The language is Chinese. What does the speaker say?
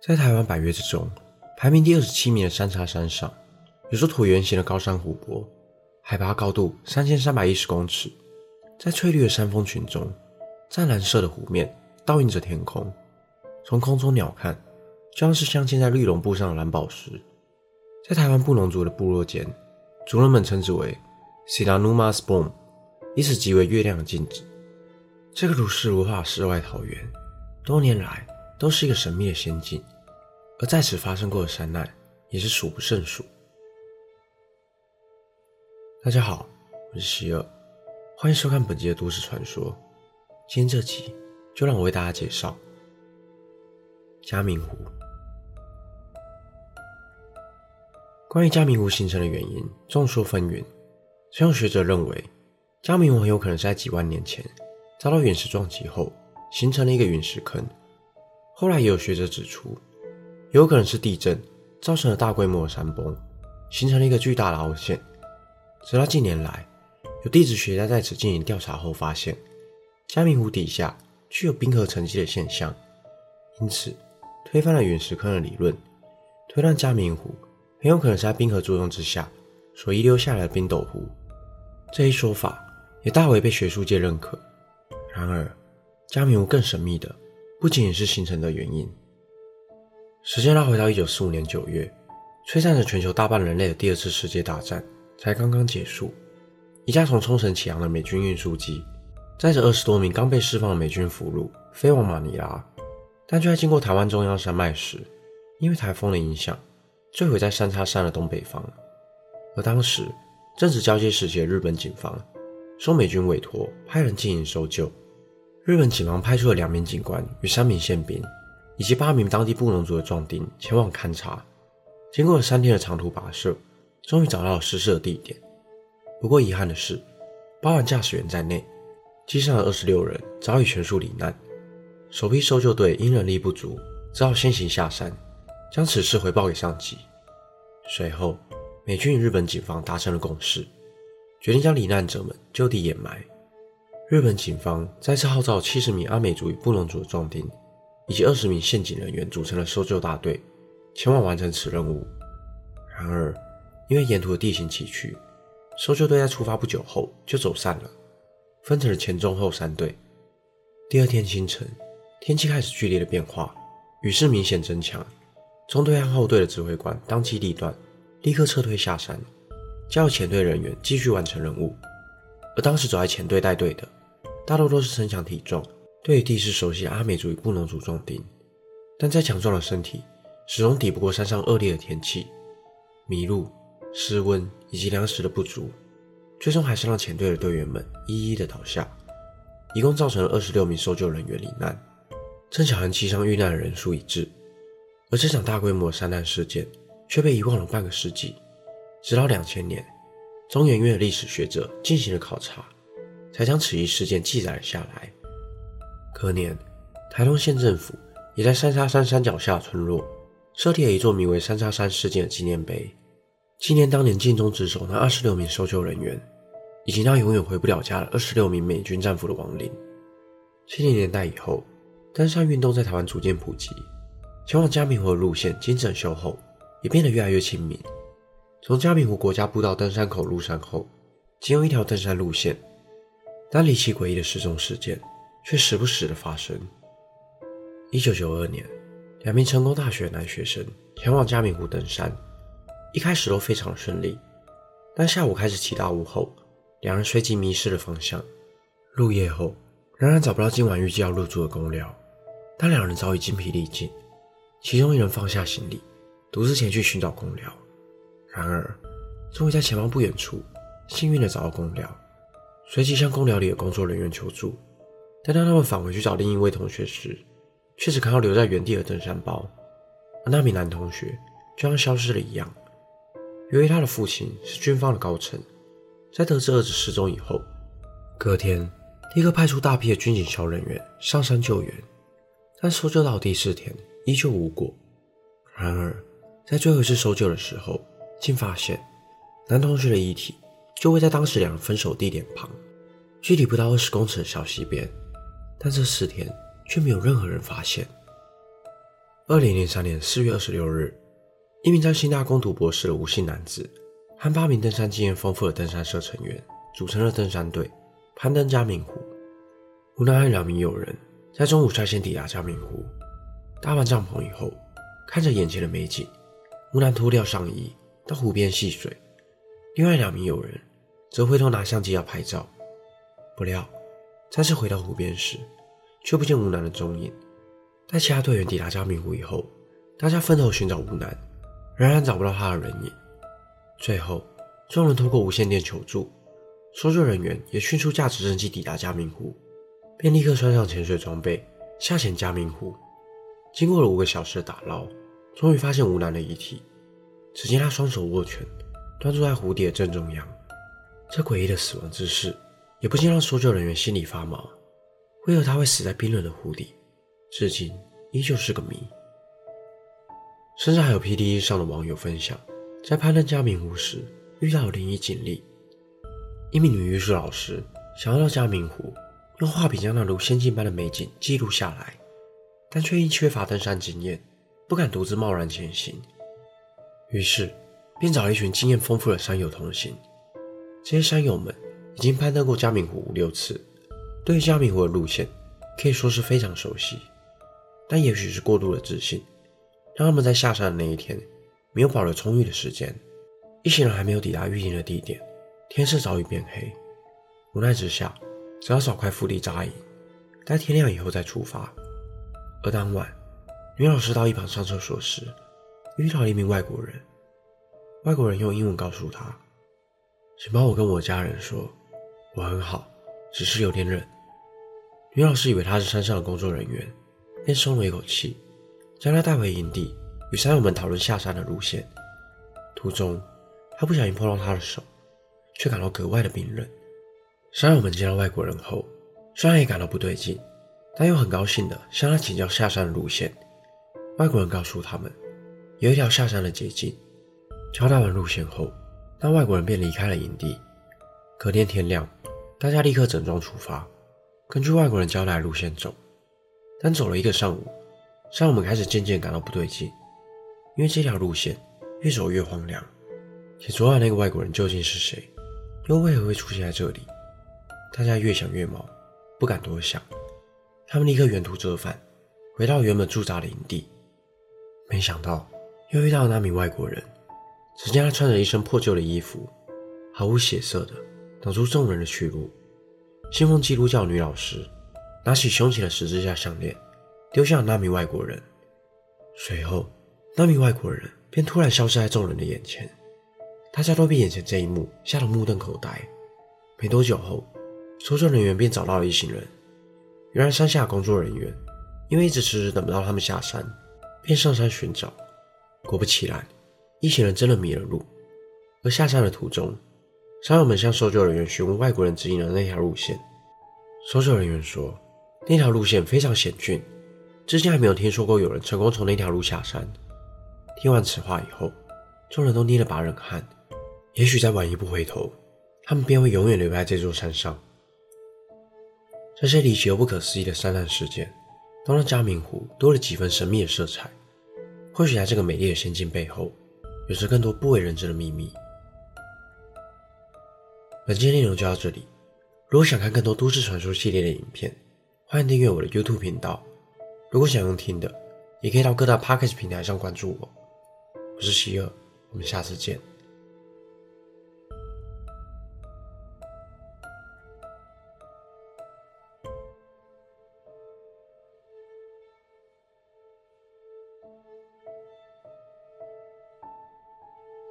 在台湾百岳之中，排名第二十七名的山茶山上，有座椭圆形的高山湖泊，海拔高度三千三百一十公尺，在翠绿的山峰群中，湛蓝色的湖面倒映着天空，从空中鸟瞰，就像是镶嵌在绿绒布上的蓝宝石。在台湾布农族的部落间，族人们称之为 Siranumas Bom，以此即为月亮的镜子。这个如诗如画的世外桃源，多年来都是一个神秘的仙境，而在此发生过的山难也是数不胜数。大家好，我是希尔，欢迎收看本集的都市传说。今天这集就让我为大家介绍嘉明湖。关于嘉明湖形成的原因，众说纷纭。虽有学者认为，嘉明湖很有可能是在几万年前遭到陨石撞击后形成了一个陨石坑。后来也有学者指出，有可能是地震造成了大规模的山崩，形成了一个巨大的凹陷。直到近年来，有地质学家在此进行调查后发现，加明湖底下具有冰河沉积的现象，因此推翻了陨石坑的理论，推断加明湖。很有可能是在冰河作用之下所遗留下来的冰斗湖，这一说法也大为被学术界认可。然而，加明湖更神秘的不仅仅是形成的原因。时间拉回到一九四五年九月，摧残着全球大半人类的第二次世界大战才刚刚结束。一架从冲绳起航的美军运输机，载着二十多名刚被释放的美军俘虏飞往马尼拉，但却在经过台湾中央山脉时，因为台风的影响。坠毁在三叉山的东北方，而当时正值交接时期的日本警方受美军委托派人进行搜救。日本警方派出了两名警官与三名宪兵，以及八名当地布农族的壮丁前往勘察。经过了三天的长途跋涉，终于找到了失事的地点。不过遗憾的是，包含驾驶员在内，机上的二十六人早已全数罹难。首批搜救队因人力不足，只好先行下山。将此事回报给上级。随后，美军与日本警方达成了共识，决定将罹难者们就地掩埋。日本警方再次号召七十名阿美族与布农族的壮丁，以及二十名宪警人员组成了搜救大队，前往完成此任务。然而，因为沿途的地形崎岖，搜救队在出发不久后就走散了，分成了前、中、后三队。第二天清晨，天气开始剧烈的变化，雨势明显增强。中队和后队的指挥官当机立断，立刻撤退下山，交由前队人员继续完成任务。而当时走在前队带队的，大多都是身强体壮、对地势熟悉的阿美族与布农族壮丁，但再强壮的身体始终抵不过山上恶劣的天气、迷路、失温以及粮食的不足，最终还是让前队的队员们一一的倒下，一共造成了二十六名搜救人员罹难，正巧和机上遇难的人数一致。而这场大规模的山难事件却被遗忘了半个世纪，直到两千年，中研院的历史学者进行了考察，才将此一事件记载了下来。隔年，台东县政府也在三叉山山脚下村落设立了一座名为“三叉山事件”的纪念碑，纪念当年尽忠职守那二十六名搜救人员，以及那永远回不了家的二十六名美军战俘的亡灵。七零年代以后，登山运动在台湾逐渐普及。前往嘉明湖的路线经整修后，也变得越来越亲民。从嘉明湖国家步道登山口入山后，仅有一条登山路线，但离奇诡异的失踪事件却时不时的发生。一九九二年，两名成功大学男学生前往嘉明湖登山，一开始都非常顺利，但下午开始起大雾后，两人随即迷失了方向。入夜后，仍然找不到今晚预计要入住的公寮，但两人早已精疲力尽。其中一人放下行李，独自前去寻找公寮。然而，终于在前方不远处，幸运地找到工寮，随即向工寮里的工作人员求助。但当他们返回去找另一位同学时，却只看到留在原地的登山包，而那名男同学就像消失了一样。由于他的父亲是军方的高层，在得知儿子失踪以后，隔天立刻派出大批的军警小人员上山救援，但搜救到第四天。依旧无果。然而，在最后一次搜救的时候，竟发现男同学的遗体就位在当时两人分手地点旁，距离不到二十公尺的小溪边。但这四天却没有任何人发现。二零零三年四月二十六日，一名在新大攻读博士的吴姓男子和八名登山经验丰富的登山社成员组成了登山队，攀登嘉明湖。吴楠和两名友人在中午率先抵达嘉明湖，搭完帐篷以后，看着眼前的美景，吴楠脱掉上衣到湖边戏水，另外两名友人则回头拿相机要拍照。不料，再次回到湖边时，却不见吴楠的踪影。待其他队员抵达嘉明湖以后，大家分头寻找吴楠，仍然找不到他的人影。最后，众人通过无线电求助，搜救人员也迅速驾直升机抵达嘉明湖，便立刻穿上潜水装备下潜嘉明湖。经过了五个小时的打捞，终于发现吴楠的遗体。只见他双手握拳，端坐在湖底的正中央。这诡异的死亡姿势，也不禁让搜救人员心里发毛。为何他会死在冰冷的湖底？至今依旧是个谜，甚至还有 PTT 上的网友分享，在攀登嘉明湖时遇到了灵异经历。一名女艺术老师想要到嘉明湖，用画笔将那如仙境般的美景记录下来，但却因缺乏登山经验，不敢独自贸然前行。于是，便找了一群经验丰富的山友同行。这些山友们已经攀登过嘉明湖五六次，对于嘉明湖的路线可以说是非常熟悉。但也许是过度的自信，让他们在下山的那一天没有保留充裕的时间。一行人还没有抵达预定的地点，天色早已变黑。无奈之下，只好找块腹地扎营，待天亮以后再出发。而当晚，女老师到一旁上厕所时，遇到一名外国人。外国人用英文告诉他：“请帮我跟我家人说，我很好，只是有点冷。”女老师以为他是山上的工作人员。便松了一口气，将他带回营地，与山友们讨论下山的路线。途中，他不小心碰到他的手，却感到格外的冰冷。山友们见到外国人后，虽然也感到不对劲，但又很高兴地向他请教下山的路线。外国人告诉他们，有一条下山的捷径。交代完路线后，那外国人便离开了营地。隔天天亮，大家立刻整装出发，根据外国人交代的路线走。但走了一个上午，山友们开始渐渐感到不对劲，因为这条路线越走越荒凉。且昨晚那个外国人究竟是谁，又为何会出现在这里？大家越想越毛，不敢多想。他们立刻原途折返，回到原本驻扎的营地。没想到又遇到了那名外国人，只见他穿着一身破旧的衣服，毫无血色的挡住众人的去路。信奉基督教女老师。拿起胸前的十字架项链，丢向那名外国人。随后，那名外国人便突然消失在众人的眼前。大家都被眼前这一幕吓得目瞪口呆。没多久后，搜救人员便找到了一行人。原来，山下工作人员因为一直迟迟等不到他们下山，便上山寻找。果不其然，一行人真的迷了路。而下山的途中，山友们向搜救人员询问外国人指引的那条路线。搜救人员说。那条路线非常险峻，至今还没有听说过有人成功从那条路下山。听完此话以后，众人都捏了把冷汗。也许再晚一步回头，他们便会永远留在这座山上。这些离奇又不可思议的山难事件，都让嘉明湖多了几分神秘的色彩。或许在这个美丽的仙境背后，有着更多不为人知的秘密。本期内容就到这里。如果想看更多都市传说系列的影片，欢迎订阅我的 YouTube 频道。如果想用听的，也可以到各大 Podcast 平台上关注我。我是希尔，我们下次见。